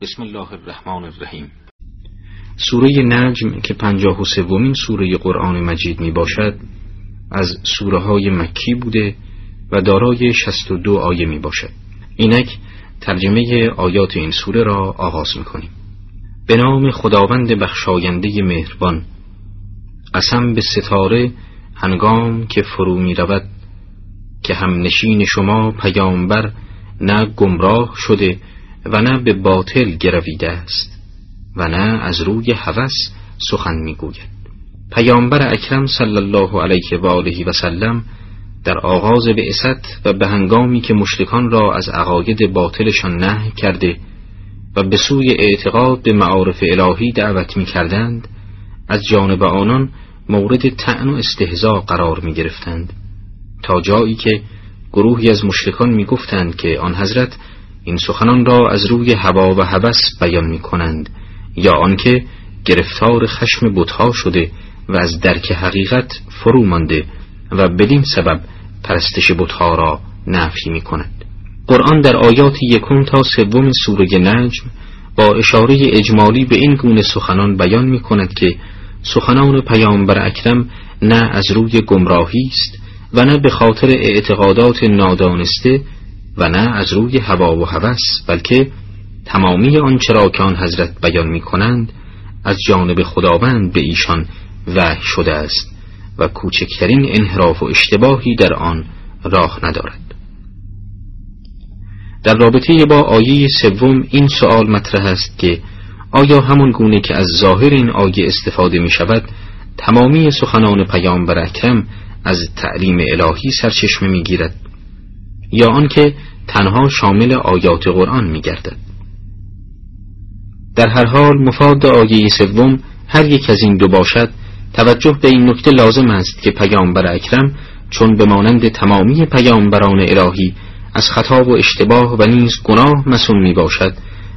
بسم الله الرحمن الرحیم. سوره نجم که پنجاه و سومین سوره قرآن مجید می باشد از سوره های مکی بوده و دارای شست و دو آیه می باشد. اینک ترجمه آیات این سوره را آغاز می کنیم. به نام خداوند بخشاینده مهربان قسم به ستاره هنگام که فرو می رود که هم نشین شما پیامبر نه گمراه شده و نه به باطل گرویده است و نه از روی هوس سخن می‌گوید. پیامبر اکرم صلی الله علیه و آله و سلم در آغاز بعثت و به هنگامی که مشرکان را از عقاید باطلشان نه کرده و به سوی اعتقاد به معارف الهی دعوت می کردند از جانب آنان مورد تعن و استهزا قرار می گرفتند تا جایی که گروهی از مشرکان می گفتند که آن حضرت این سخنان را از روی هوا و هوس بیان می کنند یا آنکه گرفتار خشم بتها شده و از درک حقیقت فرو مانده و بدین سبب پرستش بتها را نفی می کند قرآن در آیات یکم تا سوم سوره نجم با اشاره اجمالی به این گونه سخنان بیان می کند که سخنان پیامبر اکرم نه از روی گمراهی است و نه به خاطر اعتقادات نادانسته و نه از روی هوا و هوس بلکه تمامی آنچه را که آن حضرت بیان می کنند از جانب خداوند به ایشان وحی شده است و کوچکترین انحراف و اشتباهی در آن راه ندارد. در رابطه با آیه سوم این سوال مطرح است که آیا همان گونه که از ظاهر این آیه استفاده می شود تمامی سخنان پیامبر اکرم از تعلیم الهی سرچشمه می گیرد یا آنکه تنها شامل آیات قرآن می گردد. در هر حال مفاد آیه سوم هر یک از این دو باشد توجه به این نکته لازم است که پیامبر اکرم چون به مانند تمامی پیامبران الهی از خطا و اشتباه و نیز گناه مسون می باشد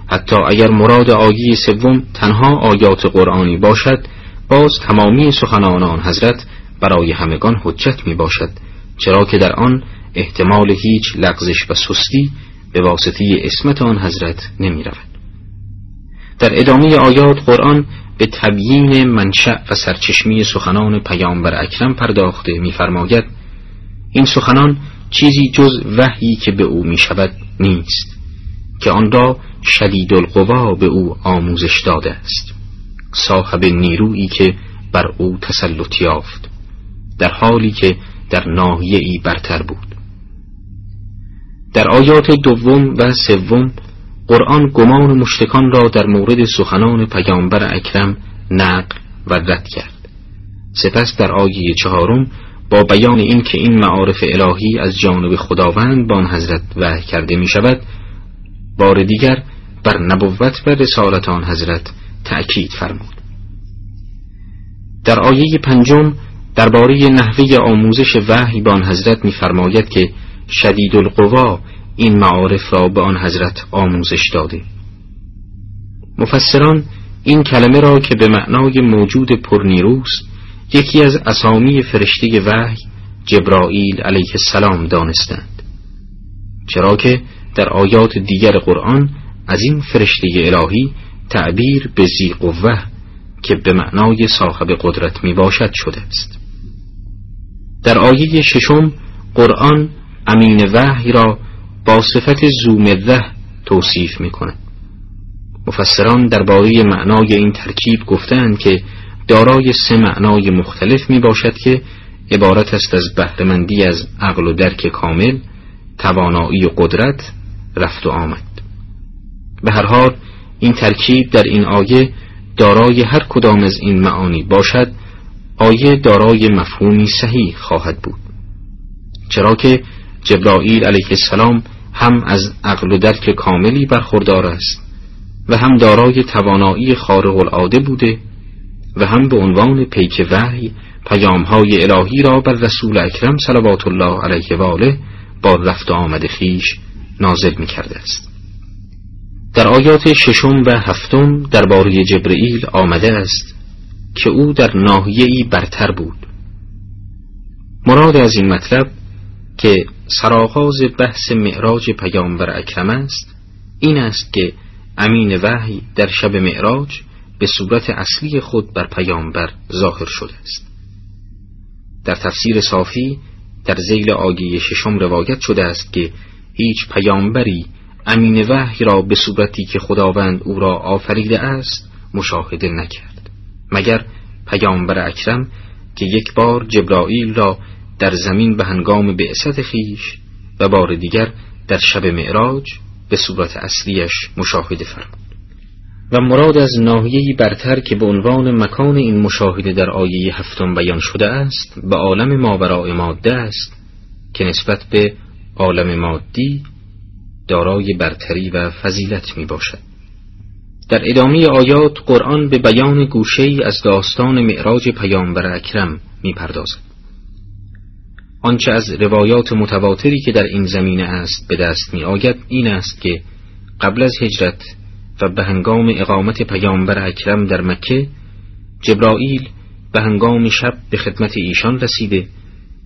حتی اگر مراد آیه سوم تنها آیات قرآنی باشد باز تمامی سخنان آن حضرت برای همگان حجت می باشد چرا که در آن احتمال هیچ لغزش و سستی به واسطه اسمت آن حضرت نمی رود. در ادامه آیات قرآن به تبیین منشأ و سرچشمی سخنان پیامبر اکرم پرداخته می‌فرماید این سخنان چیزی جز وحیی که به او می شود نیست که آن را شدید القوا به او آموزش داده است صاحب نیرویی که بر او تسلط یافت در حالی که در ناحیه ای برتر بود در آیات دوم و سوم قرآن گمان مشتکان را در مورد سخنان پیامبر اکرم نقل و رد کرد. سپس در آیه چهارم با بیان این که این معارف الهی از جانب خداوند با آن حضرت وحی کرده می شود بار دیگر بر نبوت و رسالت آن حضرت تأکید فرمود. در آیه پنجم درباره نحوه آموزش وحی به آن حضرت می‌فرماید که شدید القوا این معارف را به آن حضرت آموزش داده. مفسران این کلمه را که به معنای موجود پرنیروست یکی از اسامی فرشته وحی جبرائیل علیه السلام دانستند. چرا که در آیات دیگر قرآن از این فرشته الهی تعبیر به زی قوه که به معنای صاحب قدرت می باشد شده است. در آیه ششم قرآن امین وحی را با صفت زومده توصیف می کند مفسران درباره معنای این ترکیب گفتند که دارای سه معنای مختلف می باشد که عبارت است از بهرهمندی از عقل و درک کامل توانایی و قدرت رفت و آمد. به هر حال این ترکیب در این آیه دارای هر کدام از این معانی باشد آیه دارای مفهومی صحیح خواهد بود. چرا که جبرائیل علیه السلام هم از عقل و درک کاملی برخوردار است و هم دارای توانایی خارق العاده بوده و هم به عنوان پیک وحی پیامهای الهی را بر رسول اکرم صلوات الله علیه و آله با رفت آمد خیش نازل می کرده است. در آیات ششم و هفتم درباره جبرئیل آمده است که او در ناحیه‌ای برتر بود. مراد از این مطلب که سرآغاز بحث معراج پیامبر اکرم است این است که امین وحی در شب معراج به صورت اصلی خود بر پیامبر ظاهر شده است. در تفسیر صافی در زیل آیه ششم روایت شده است که هیچ پیامبری امین وحی را به صورتی که خداوند او را آفریده است مشاهده نکرد. مگر پیامبر اکرم که یک بار جبرائیل را در زمین به هنگام بعثت خیش و بار دیگر در شب معراج به صورت اصلیش مشاهده فرمود. و مراد از ناحیه‌ای برتر که به عنوان مکان این مشاهده در آیه هفتم بیان شده است به عالم ماورای ماده است که نسبت به عالم مادی دارای برتری و فضیلت می باشد در ادامه آیات قرآن به بیان گوشه از داستان معراج پیامبر اکرم می پردازد آنچه از روایات متواتری که در این زمینه است به دست می آید این است که قبل از هجرت و به هنگام اقامت پیامبر اکرم در مکه جبرائیل به هنگام شب به خدمت ایشان رسیده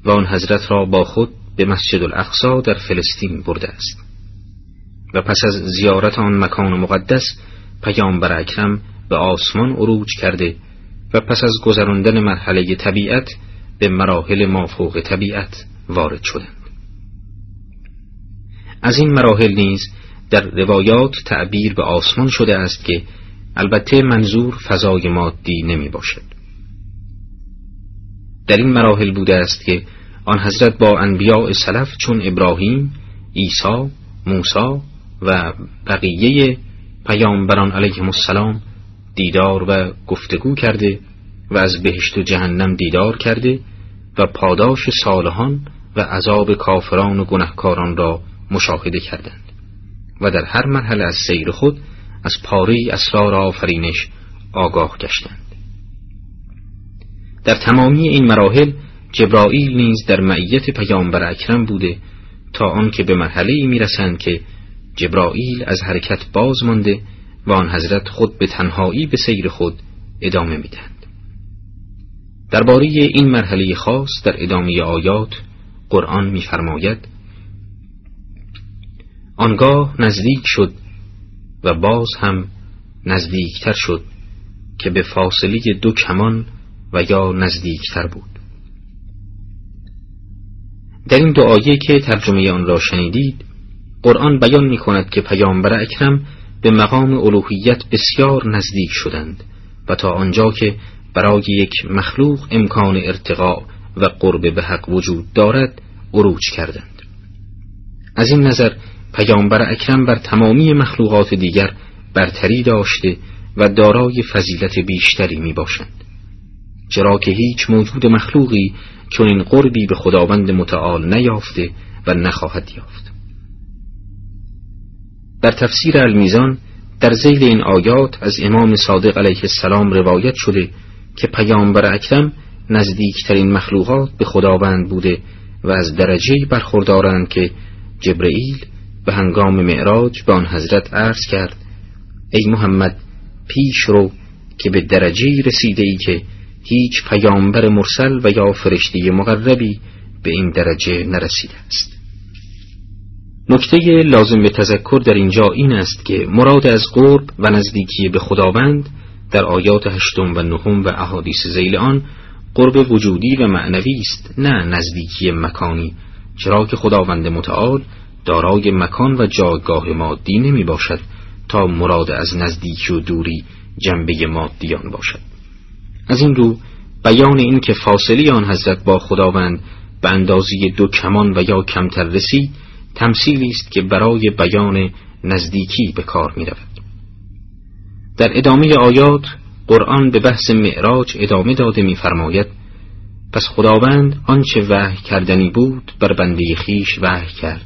و آن حضرت را با خود به مسجد الاقصا در فلسطین برده است. و پس از زیارت آن مکان مقدس پیامبر اکرم به آسمان عروج کرده و پس از گذراندن مرحله طبیعت به مراحل مافوق طبیعت وارد شدند. از این مراحل نیز در روایات تعبیر به آسمان شده است که البته منظور فضای مادی نمی باشد. در این مراحل بوده است که آن حضرت با انبیاء سلف چون ابراهیم، عیسی، موسی و بقیه پیامبران علیهم السلام دیدار و گفتگو کرده و از بهشت و جهنم دیدار کرده و پاداش صالحان و عذاب کافران و گنهکاران را مشاهده کردند. و در هر مرحله از سیر خود از پاره اسرار آفرینش آگاه گشتند. در تمامی این مراحل جبرائیل نیز در معیت پیامبر اکرم بوده تا آنکه به مرحله می رسند که جبرائیل از حرکت باز مانده و آن حضرت خود به تنهایی به سیر خود ادامه می‌دهند درباره این مرحله خاص در ادامه آیات قرآن میفرماید آنگاه نزدیک شد و باز هم نزدیکتر شد که به فاصله دو کمان و یا نزدیکتر بود. در این دو آیه که ترجمه آن را شنیدید قرآن بیان می کند که پیامبر اکرم به مقام الوهیت بسیار نزدیک شدند و تا آنجا که برای یک مخلوق امکان ارتقاء و قرب به حق وجود دارد عروج کردند. از این نظر پیامبر اکرم بر تمامی مخلوقات دیگر برتری داشته و دارای فضیلت بیشتری می باشند چرا که هیچ موجود مخلوقی چون این قربی به خداوند متعال نیافته و نخواهد یافت. در تفسیر المیزان در زیل این آیات از امام صادق علیه السلام روایت شده که پیامبر اکرم نزدیکترین مخلوقات به خداوند بوده و از درجه برخوردارند که جبرئیل به هنگام معراج به آن حضرت عرض کرد ای محمد پیش رو که به درجه رسیده ای که هیچ پیامبر مرسل و یا فرشته مقربی به این درجه نرسیده است. نکته لازم به تذکر در اینجا این است که مراد از قرب و نزدیکی به خداوند در آیات هشتم و نهم و احادیث زیل آن قرب وجودی و معنوی است نه نزدیکی مکانی چرا که خداوند متعال دارای مکان و جایگاه مادی نمی باشد تا مراد از نزدیکی و دوری جنبه مادیان باشد از این رو بیان این که فاصله آن حضرت با خداوند به اندازی دو کمان و یا کمتر رسید تمثیلی است که برای بیان نزدیکی به کار می رود. در ادامه آیات قرآن به بحث معراج ادامه داده میفرماید پس خداوند آنچه وحی کردنی بود بر بنده خیش وحی کرد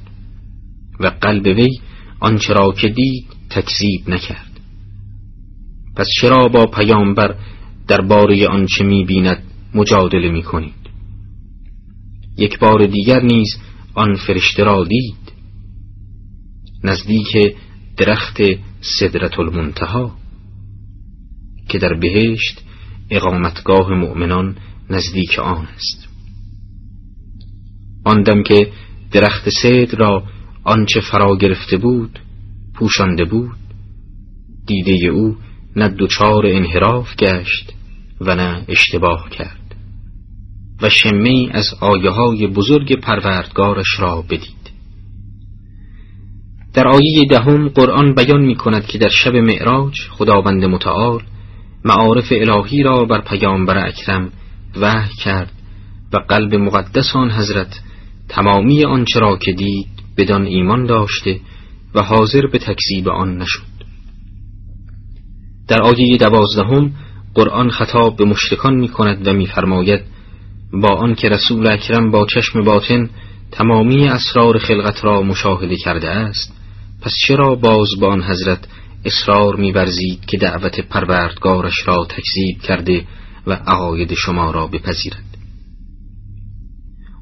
و قلب وی آنچه را که دید تکذیب نکرد. پس چرا با پیامبر درباره آنچه می‌بیند مجادله می‌کنید؟ یک بار دیگر نیز آن فرشته را دید نزدیک درخت صدرت المنتها که در بهشت اقامتگاه مؤمنان نزدیک آن است. آن دم که درخت صدر را آنچه فرا گرفته بود پوشانده بود دیده او نه دوچار انحراف گشت و نه اشتباه کرد و شمی از آیه های بزرگ پروردگارش را بدید. در آیه دهم قرآن بیان می کند که در شب معراج خداوند متعال معارف الهی را بر پیامبر اکرم وحی کرد و قلب مقدس آن حضرت تمامی آنچه را که دید بدان ایمان داشته و حاضر به تکذیب آن نشد. در آیه دوازدهم قرآن خطاب به مشتکان می کند و میفرماید با آن که رسول اکرم با چشم باطن تمامی اسرار خلقت را مشاهده کرده است پس چرا باز با آن حضرت اصرار میورزید که دعوت پروردگارش را تکذیب کرده و عقاید شما را بپذیرد.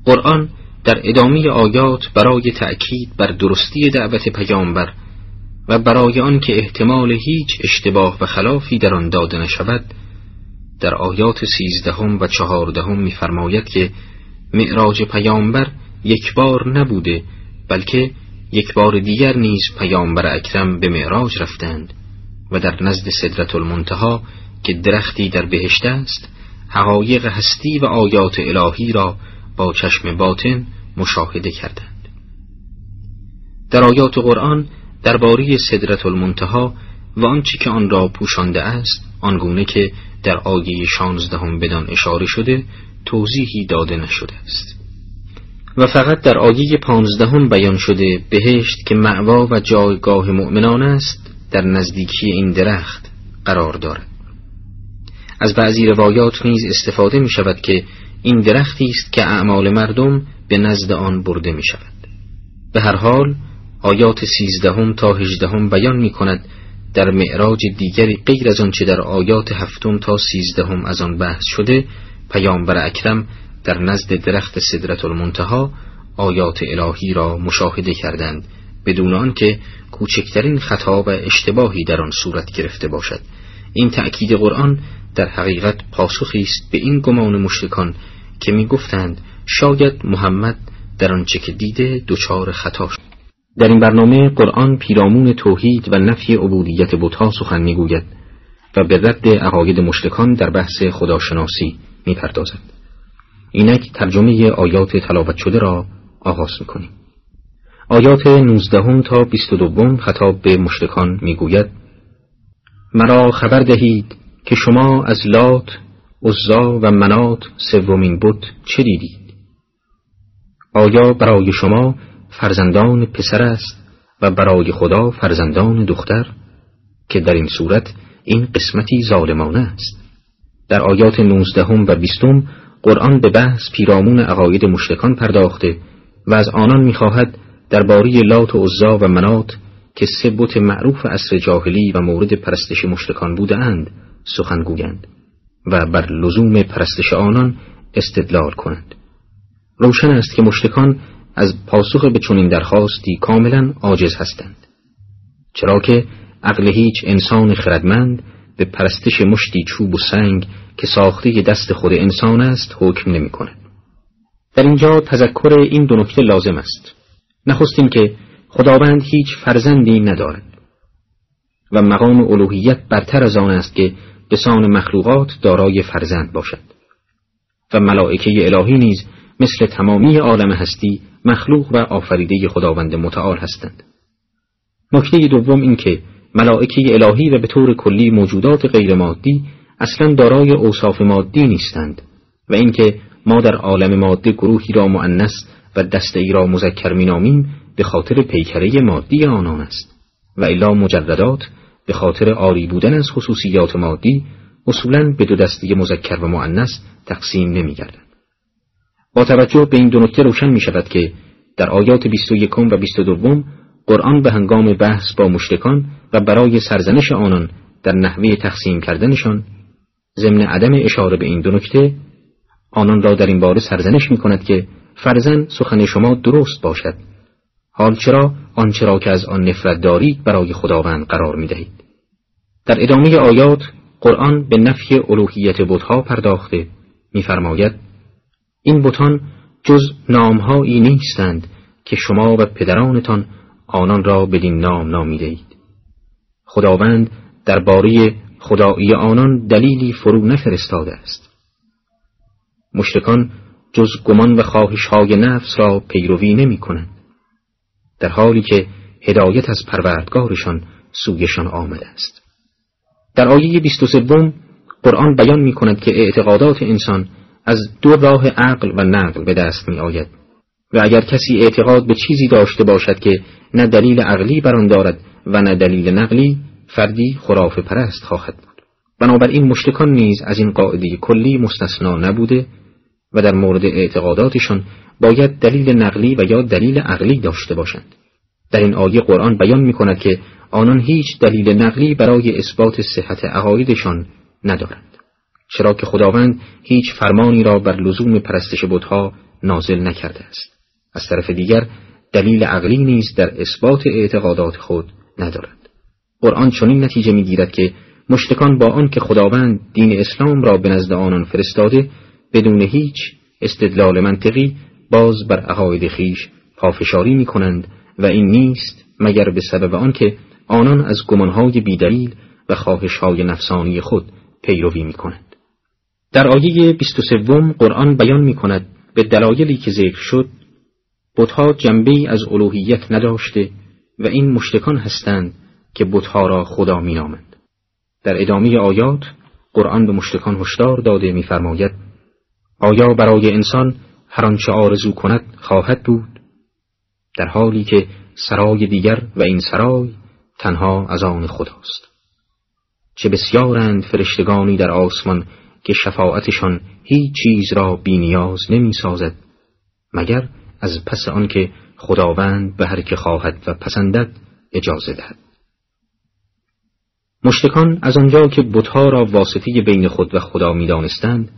قرآن در ادامه آیات برای تأکید بر درستی دعوت پیامبر و برای آنکه احتمال هیچ اشتباه و خلافی در آن داده نشود در آیات سیزدهم و چهاردهم می‌فرماید که معراج پیامبر یک بار نبوده بلکه یک بار دیگر نیز پیامبر اکرم به معراج رفتند و در نزد صدرت المنتها که درختی در بهشت است حقایق هستی و آیات الهی را با چشم باطن مشاهده کردند. در آیات قرآن درباره صدرت المنتها و آنچه که آن را پوشانده است آنگونه که در آیه شانزدهم بدان اشاره شده توضیحی داده نشده است. و فقط در آیه پانزدهم بیان شده بهشت که معوا و جایگاه مؤمنان است در نزدیکی این درخت قرار دارد. از بعضی روایات نیز استفاده می شود که این درختی است که اعمال مردم به نزد آن برده می شود به هر حال آیات سیزدهم تا هجدهم بیان می کند در معراج دیگری غیر از آنچه در آیات هفتم تا سیزدهم از آن بحث شده پیامبر اکرم در نزد درخت صدرت المنتها آیات الهی را مشاهده کردند بدون آنکه کوچکترین خطا و اشتباهی در آن صورت گرفته باشد. این تأکید قرآن در حقیقت پاسخی است به این گمان مشرکان که می گفتند شاید محمد در آنچه که دیده دچار خطا شد. در این برنامه قرآن پیرامون توحید و نفی عبودیت بتها سخن می‌گوید و به رد عقاید مشرکان در بحث خداشناسی می‌پردازد. اینک ترجمه آیات تلاوت شده را آغاز می‌کنیم. آیات 19 تا 22 خطاب به مشرکان می‌گوید مرا خبر دهید که شما از لات عزا و منات سومین بت چه دیدید؟ آیا برای شما فرزندان پسر است و برای خدا فرزندان دختر؟ که در این صورت این قسمتی ظالمانه است. در آیات نوزدهم و بیستم قرآن به بحث پیرامون عقاید مشرکان پرداخته و از آنان می‌خواهد درباره لات و عزا و منات که سه بت معروف عصر جاهلی و مورد پرستش مشرکان بودند سخن گویند و بر لزوم پرستش آنان استدلال کنند. روشن است که مشرکان از پاسخ به چنین درخواستی کاملا عاجز هستند چرا که عقل هیچ انسان خردمند به پرستش مشتی چوب و سنگ که ساخته دست خود انسان است حکم نمی کند. در اینجا تذکر این دو نکته لازم است. نخستین که خداوند هیچ فرزندی ندارد. و مقام الوهیت برتر از آن است که به سان مخلوقات دارای فرزند باشد. و ملائکه الهی نیز مثل تمامی عالم هستی مخلوق و آفریده خداوند متعال هستند. نکته دوم این که ملائکه الهی و به طور کلی موجودات غیر مادی اصلا دارای اوصاف مادی نیستند و اینکه ما در عالم ماده گروهی را مؤنث و دسته ای را مذکر مینامیم به خاطر پیکره مادی آنان است و الا مجردات به خاطر عاری بودن از خصوصیات مادی اصولا به دو دسته مذکر و مؤنث تقسیم نمیگردند. با توجه به این دو نکته روشن می شود که در آیات 21 و 22 قرآن به هنگام بحث با مشرکان و برای سرزنش آنان در نحوه تقسیم کردنشان ضمن عدم اشاره به این دو نکته آنان را در این باره سرزنش می کند که فرزن سخن شما درست باشد. حال چرا؟ آنچرا که از آن نفرت دارید برای خداوند قرار می دهید در ادامه آیات قرآن به نفی الوهیت بتها پرداخته میفرماید این بتان جز نامهایی نیستند که شما و پدرانتان آنان را بدین نام نامیدهید خداوند درباره خدایی آنان دلیلی فرو نفرستاده است. مشرکان جز گمان و خواهش های نفس را پیروی نمی کنند در حالی که هدایت از پروردگارشان سویشان آمده است. در آیه 23 قرآن بیان می کند که اعتقادات انسان از دو راه عقل و نقل به دست می آید و اگر کسی اعتقاد به چیزی داشته باشد که نه دلیل عقلی بر آن دارد و نه دلیل نقلی فردی خراف پرست خواهد بود بنابراین مشتکان نیز از این قاعده کلی مستثنا نبوده و در مورد اعتقاداتشان باید دلیل نقلی و یا دلیل عقلی داشته باشند. در این آیه قرآن بیان می کند که آنان هیچ دلیل نقلی برای اثبات صحت عقایدشان ندارند. چرا که خداوند هیچ فرمانی را بر لزوم پرستش بتها نازل نکرده است. از طرف دیگر دلیل عقلی نیز در اثبات اعتقادات خود ندارد قرآن چنین نتیجه می‌گیرد که مشتکان با آن که خداوند دین اسلام را به نزد آنان فرستاده بدون هیچ استدلال منطقی باز بر عقاید خیش پافشاری می کنند و این نیست مگر به سبب آنکه آنان از گمانهای بیدلیل و خواهشهای نفسانی خود پیروی می کنند. در آیه 23 قرآن بیان می کند به دلایلی که ذکر شد بتها جنبه از الوهیت نداشته و این مشتکان هستند که بتها را خدا مینامند. در ادامه آیات قرآن به مشتکان هشدار داده می‌فرماید آیا برای انسان هر آنچه آرزو کند خواهد بود در حالی که سرای دیگر و این سرای تنها از آن خداست چه بسیارند فرشتگانی در آسمان که شفاعتشان هیچ چیز را بینیاز نمی سازد مگر از پس آنکه خداوند به هر که خواهد و پسندد اجازه دهد. مشتکان از آنجا که بتها را واسطه بین خود و خدا می‌دانستند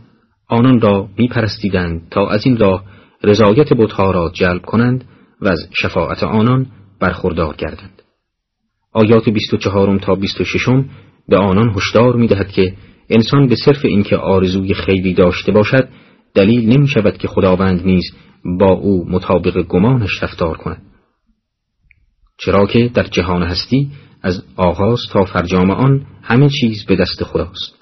آنان را میپرستیدند تا از این راه رضایت بتها را جلب کنند و از شفاعت آنان برخوردار گردند. آیات 24 تا 26 به آنان هشدار می‌دهد که انسان به صرف اینکه آرزوی خیلی داشته باشد دلیل نمی شود که خداوند نیز با او مطابق گمانش رفتار کند. چرا که در جهان هستی از آغاز تا فرجام آن همه چیز به دست خداست.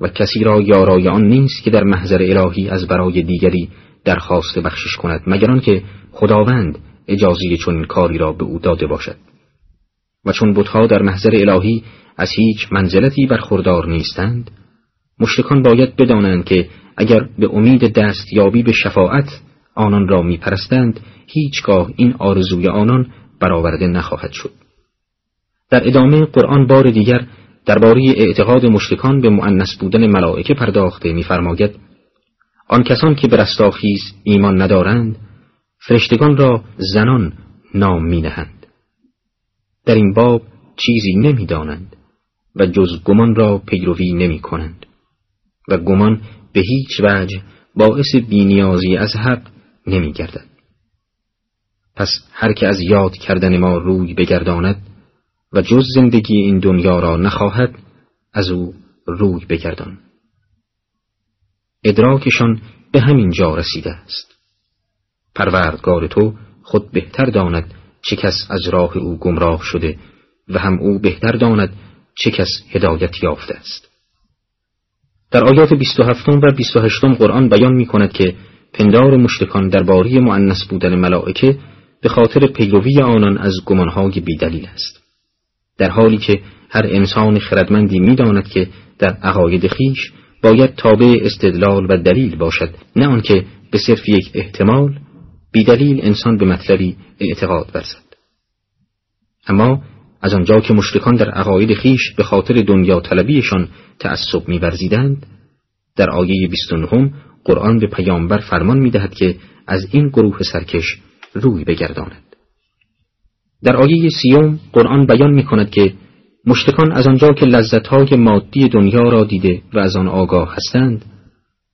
و کسی را یارای آن نیست که در محضر الهی از برای دیگری درخواست بخشش کند مگر آنکه خداوند اجازه چون کاری را به او داده باشد. و چون بتها در محضر الهی از هیچ منزلتی برخوردار نیستند مشتکان باید بدانند که اگر به امید دست یابی به شفاعت آنان را میپرستند هیچگاه این آرزوی آنان برآورده نخواهد شد در ادامه قرآن بار دیگر درباره اعتقاد مشرکان به معنس بودن ملائکه پرداخته میفرماید آن کسان که به رستاخیز ایمان ندارند فرشتگان را زنان نام می نهند. در این باب چیزی نمی‌دانند و جز گمان را پیروی نمی کنند و گمان به هیچ وجه باعث بینیازی از حق نمی گردد. پس هر که از یاد کردن ما روی بگرداند و جز زندگی این دنیا را نخواهد از او روی بگردان. ادراکشان به همین جا رسیده است. پروردگار تو خود بهتر داند چه کس از راه او گمراه شده و هم او بهتر داند چه کس هدایت یافته است. در آیات 27 و 28 قرآن بیان می کند که پندار مشتکان درباره معنس بودن ملائکه به خاطر پیروی آنان از گمانهای بیدلیل است. در حالی که هر انسان خردمندی می‌داند که در عقاید خیش باید تابع استدلال و دلیل باشد نه آنکه به صرف یک احتمال بیدلیل انسان به مطلبی اعتقاد ورزد. اما از آنجا که مشرکان در عقاید خیش به خاطر دنیا طلبیشان تعصب میورزیدند در آیه 29 قرآن به پیامبر فرمان می‌دهد که از این گروه سرکش روی بگرداند. در آیه سیوم قرآن بیان می کند که مشتکان از آنجا که لذتهای مادی دنیا را دیده و از آن آگاه هستند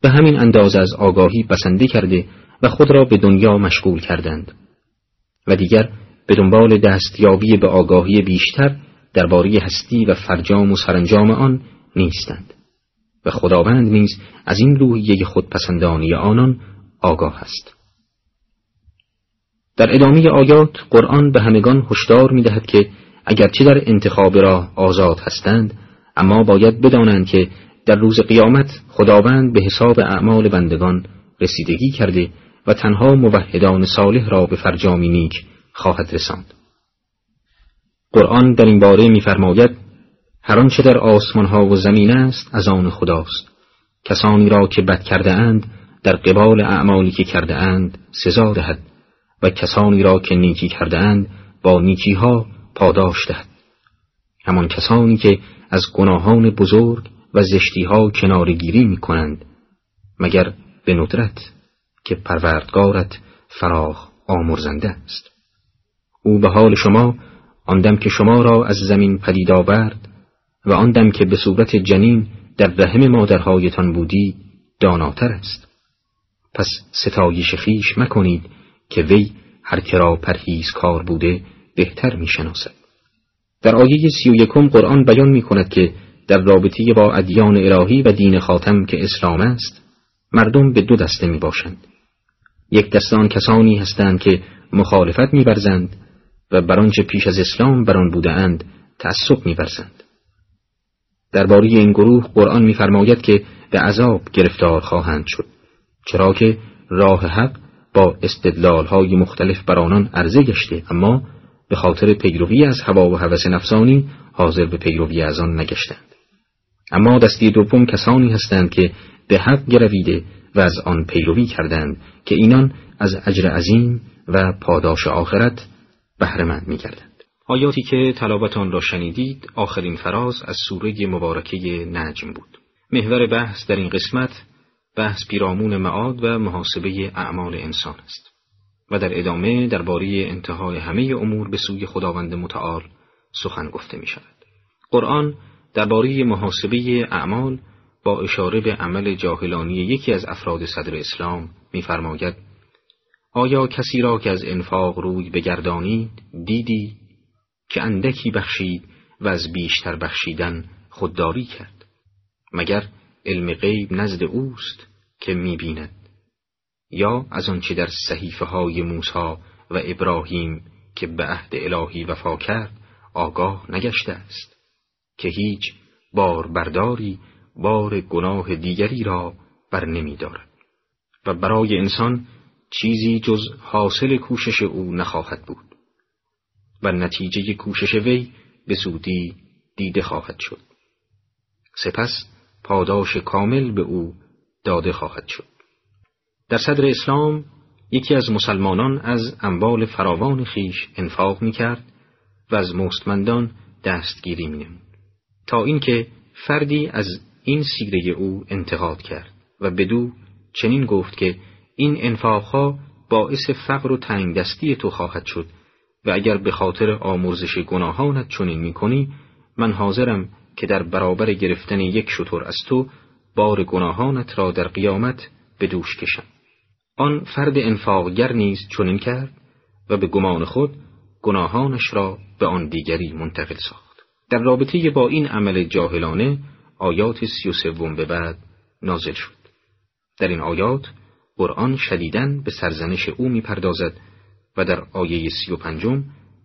به همین اندازه از آگاهی بسنده کرده و خود را به دنیا مشغول کردند. و دیگر به دنبال دستیابی به آگاهی بیشتر درباره هستی و فرجام و سرانجام آن نیستند. و خداوند نیز از این روحیه خودپسندانی آنان آگاه است. در ادامه آیات قرآن به همگان هشدار می دهد که اگرچه در انتخاب راه آزاد هستند اما باید بدانند که در روز قیامت خداوند به حساب اعمال بندگان رسیدگی کرده و تنها موحدان صالح را به فرجامی نیک خواهد رساند. قرآن در این باره می‌فرماید هر آنچه در آسمان ها و زمین است از آن خداست. کسانی را که بد کرده اند در قبال اعمالی که کرده اند سزا دهد و کسانی را که نیکی کرده اند با نیکی ها پاداش دهد. همان کسانی که از گناهان بزرگ و زشتی ها کنارگیری می کنند مگر به ندرت که پروردگارت فراخ آمرزنده است. او به حال شما آندم که شما را از زمین پدید آورد و آن که به صورت جنین در رحم مادرهایتان بودی داناتر است پس ستایش خیش مکنید که وی هر کرا پرهیز کار بوده بهتر می شناسد. در آیه سی و یکم قرآن بیان می کند که در رابطه با ادیان الهی و دین خاتم که اسلام است مردم به دو دسته می باشند. یک دستان کسانی هستند که مخالفت میورزند و بر آنچه پیش از اسلام بر آن بودهاند تعصب میورزند درباره این گروه قرآن میفرماید که به عذاب گرفتار خواهند شد چرا که راه حق با های مختلف بر آنان عرضه گشته اما به خاطر پیروی از هوا و هوس نفسانی حاضر به پیروی از آن نگشتند. اما دستی دوم کسانی هستند که به حق گرویده و از آن پیروی کردند که اینان از اجر عظیم و پاداش آخرت بهرهمند میگردند. آیاتی که تلاوت را شنیدید آخرین فراز از سوره مبارکه نجم بود محور بحث در این قسمت بحث پیرامون معاد و محاسبه اعمال انسان است و در ادامه درباره انتهای همه امور به سوی خداوند متعال سخن گفته می شود. قرآن درباره محاسبه اعمال با اشاره به عمل جاهلانی یکی از افراد صدر اسلام می‌فرماید آیا کسی را که از انفاق روی بگردانید دیدی که اندکی بخشید و از بیشتر بخشیدن خودداری کرد. مگر علم غیب نزد اوست که می‌بیند؟ یا از آنچه در صحیفه های موسی و ابراهیم که به عهد الهی وفا کرد آگاه نگشته است؟ که هیچ بار برداری بار گناه دیگری را بر نمی دارد. و برای انسان چیزی جز حاصل کوشش او نخواهد بود. و نتیجه کوشش وی به زودی دیده خواهد شد سپس پاداش کامل به او داده خواهد شد در صدر اسلام یکی از مسلمانان از اموال فراوان خیش انفاق می کرد و از مستمندان دستگیری می. تا اینکه فردی از این سیره او انتقاد کرد و بدو چنین گفت که این انفاقها باعث فقر و تنگ دستی تو خواهد شد و اگر به خاطر آمرزش گناهانت چنین می من حاضرم که در برابر گرفتن یک شطور از تو بار گناهانت را در قیامت به دوش کشم. آن فرد انفاقگر نیز چنین کرد و به گمان خود گناهانش را به آن دیگری منتقل ساخت. در رابطه با این عمل جاهلانه آیات سی و سوم به بعد نازل شد. در این آیات قرآن شدیدن به سرزنش او می‌پردازد و در آیه سی و پنجم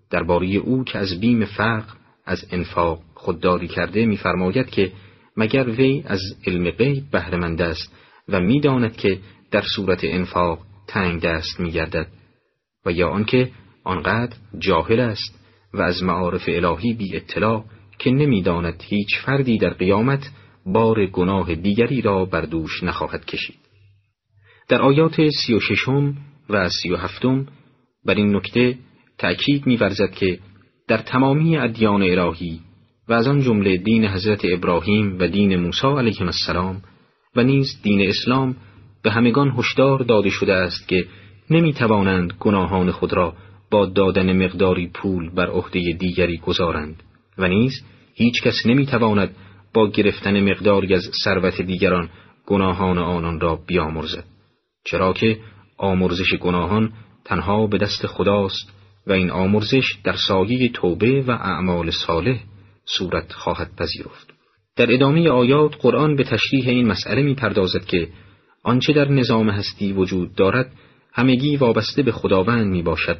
درباره او که از بیم فقر از انفاق خودداری کرده میفرماید که مگر وی از علم غیب بهرهمند است و می‌داند که در صورت انفاق تنگ دست میگردد و یا آنکه آنقدر جاهل است و از معارف الهی بی اطلاع که نمی‌داند هیچ فردی در قیامت بار گناه دیگری را بر دوش نخواهد کشید. در آیات سی و ششم و سی و هفتم بر این نکته تأکید می‌ورزد که در تمامی ادیان الهی و از آن جمله دین حضرت ابراهیم و دین موسی علیه السلام و نیز دین اسلام به همگان هشدار داده شده است که نمی توانند گناهان خود را با دادن مقداری پول بر عهده دیگری گذارند و نیز هیچ کس نمی‌تواند با گرفتن مقداری از ثروت دیگران گناهان آنان را بیامرزد چرا که آمرزش گناهان تنها به دست خداست و این آمرزش در سایه توبه و اعمال صالح صورت خواهد پذیرفت. در ادامه آیات قرآن به تشریح این مسئله می‌پردازد که آنچه در نظام هستی وجود دارد همگی وابسته به خداوند می باشد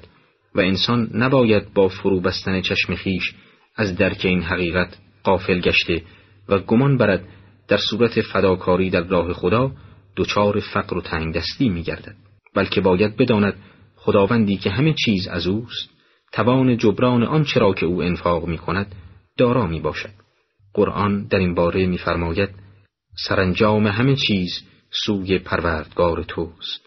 و انسان نباید با فرو بستن چشم خیش از درک این حقیقت قافل گشته و گمان برد در صورت فداکاری در راه خدا دچار فقر و تنگ دستی می گردد بلکه باید بداند خداوندی که همه چیز از اوست توان جبران آنچه را که او انفاق می کند دارا می باشد. قرآن در این باره میفرماید سرانجام همه چیز سوی پروردگار توست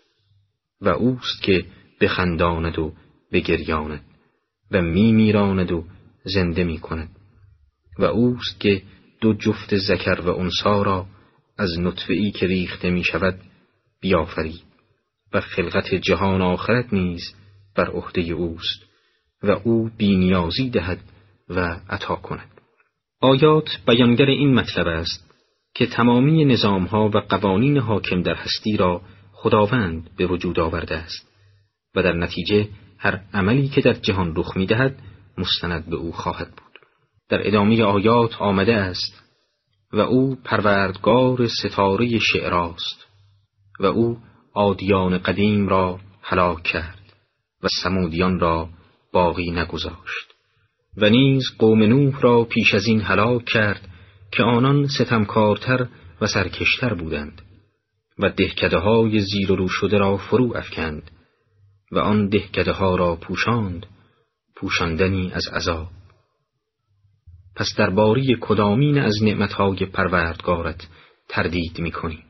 و اوست که بخنداند و بگریاند و می میراند و زنده می کند و اوست که دو جفت زکر و انسا را از نطفه که ریخته می شود بیافرید. و خلقت جهان آخرت نیز بر عهده اوست و او بینیازی دهد و عطا کند. آیات بیانگر این مطلب است که تمامی نظامها و قوانین حاکم در هستی را خداوند به وجود آورده است و در نتیجه هر عملی که در جهان رخ می دهد مستند به او خواهد بود. در ادامه آیات آمده است و او پروردگار ستاره شعراست و او آدیان قدیم را هلاک کرد و سمودیان را باقی نگذاشت. و نیز قوم نوح را پیش از این هلاک کرد که آنان ستمکارتر و سرکشتر بودند و دهکده های زیر و رو شده را فرو افکند و آن دهکده ها را پوشاند پوشاندنی از عذاب. پس در باری کدامین از نعمتهای پروردگارت تردید می‌کنی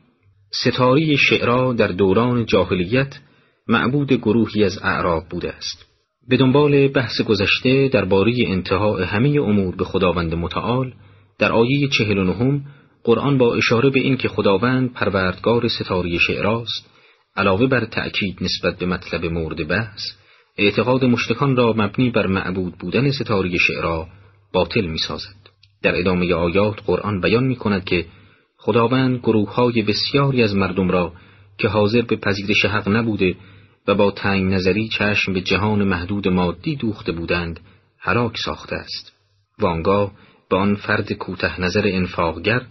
ستاری شعرا در دوران جاهلیت معبود گروهی از اعراب بوده است به دنبال بحث گذشته درباره انتهای همه امور به خداوند متعال در آیه چهل و نهم قرآن با اشاره به این که خداوند پروردگار ستاری شعراست علاوه بر تأکید نسبت به مطلب مورد بحث اعتقاد مشتکان را مبنی بر معبود بودن ستاری شعرا باطل می سازد. در ادامه آیات قرآن بیان می کند که خداوند گروه های بسیاری از مردم را که حاضر به پذیرش حق نبوده و با تنگ نظری چشم به جهان محدود مادی دوخته بودند هلاک ساخته است. و آنگاه به آن فرد کوته نظر انفاقگر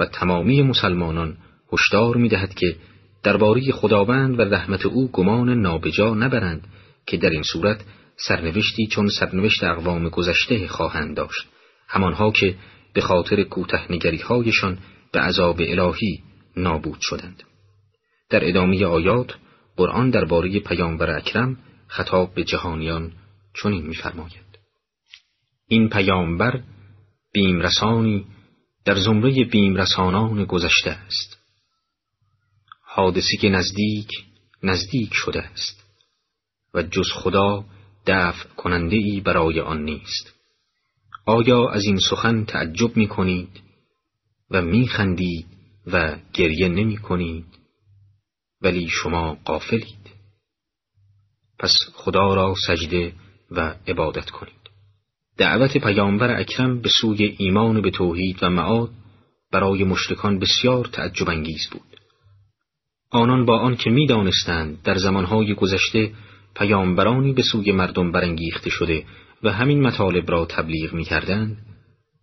و تمامی مسلمانان هشدار می‌دهد که درباره خداوند و رحمت او گمان نابجا نبرند که در این صورت سرنوشتی چون سرنوشت اقوام گذشته خواهند داشت. همانها که به خاطر کوته هایشان به عذاب الهی نابود شدند. در ادامه آیات قرآن درباره پیامبر اکرم خطاب به جهانیان چنین می‌فرماید. این پیامبر بیمرسانی در زمره بیمرسانان گذشته است. حادثی که نزدیک نزدیک شده است و جز خدا دفع کننده ای برای آن نیست. آیا از این سخن تعجب می کنید و می خندید و گریه نمی کنید ولی شما قافلید پس خدا را سجده و عبادت کنید. دعوت پیامبر اکرم به سوی ایمان به توحید و معاد برای مشرکان بسیار تعجب انگیز بود. آنان با آنکه می‌دانستند در زمانهای گذشته پیامبرانی به سوی مردم برانگیخته شده و همین مطالب را تبلیغ می‌کردند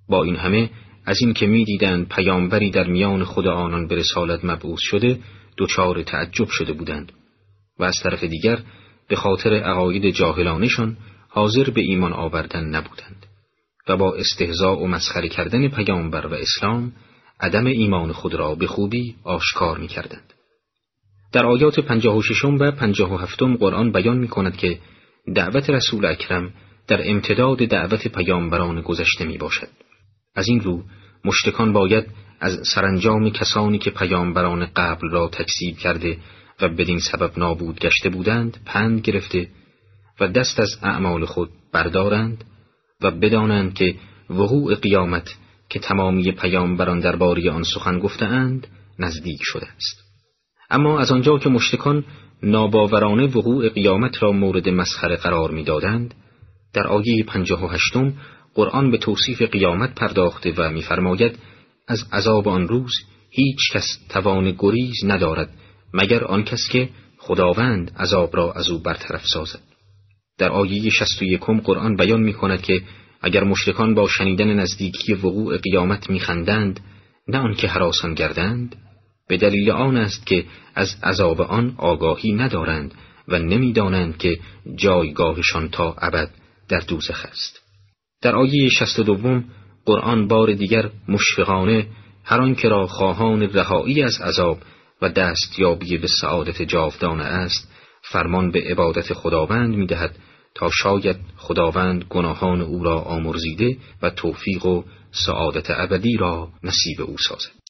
با این همه از اینکه می‌دیدند پیامبری در میان خود آنان به رسالت مبعوث شده دچار تعجب شده بودند و از طرف دیگر به خاطر عقاید جاهلانشان حاضر به ایمان آوردن نبودند و با استهزاء و مسخره کردن پیامبر و اسلام عدم ایمان خود را به خوبی آشکار می کردند. در آیات پنجاه و ششم و پنجاه و هفتم قرآن بیان می کند که دعوت رسول اکرم در امتداد دعوت پیامبران گذشته می باشد. از این رو مشتکان باید از سرانجام کسانی که پیامبران قبل را تکذیب کرده و بدین سبب نابود گشته بودند پند گرفته و دست از اعمال خود بردارند و بدانند که وقوع قیامت که تمامی پیامبران درباره آن سخن گفتهاند نزدیک شده است. اما از آنجا که مشتکان ناباورانه وقوع قیامت را مورد مسخره قرار می‌دادند در آیه پنجاه و هشتم قرآن به توصیف قیامت پرداخته و میفرماید از عذاب آن روز هیچ کس توان گریز ندارد مگر آن کس که خداوند عذاب را از او برطرف سازد. در آیه شست و یکم قرآن بیان می کند که اگر مشرکان با شنیدن نزدیکی وقوع قیامت میخندند نه آنکه حراسان گردند به دلیل آن است که از عذاب آن آگاهی ندارند و نمی‌دانند که جایگاهشان تا ابد در دوزخ است. در آیه شست دوم قرآن بار دیگر مشفقانه هر آنکه را خواهان رهایی از عذاب و دستیابی به سعادت جاودانه است فرمان به عبادت خداوند می‌دهد تا شاید خداوند گناهان او را آمرزیده و توفیق و سعادت ابدی را نصیب او سازد.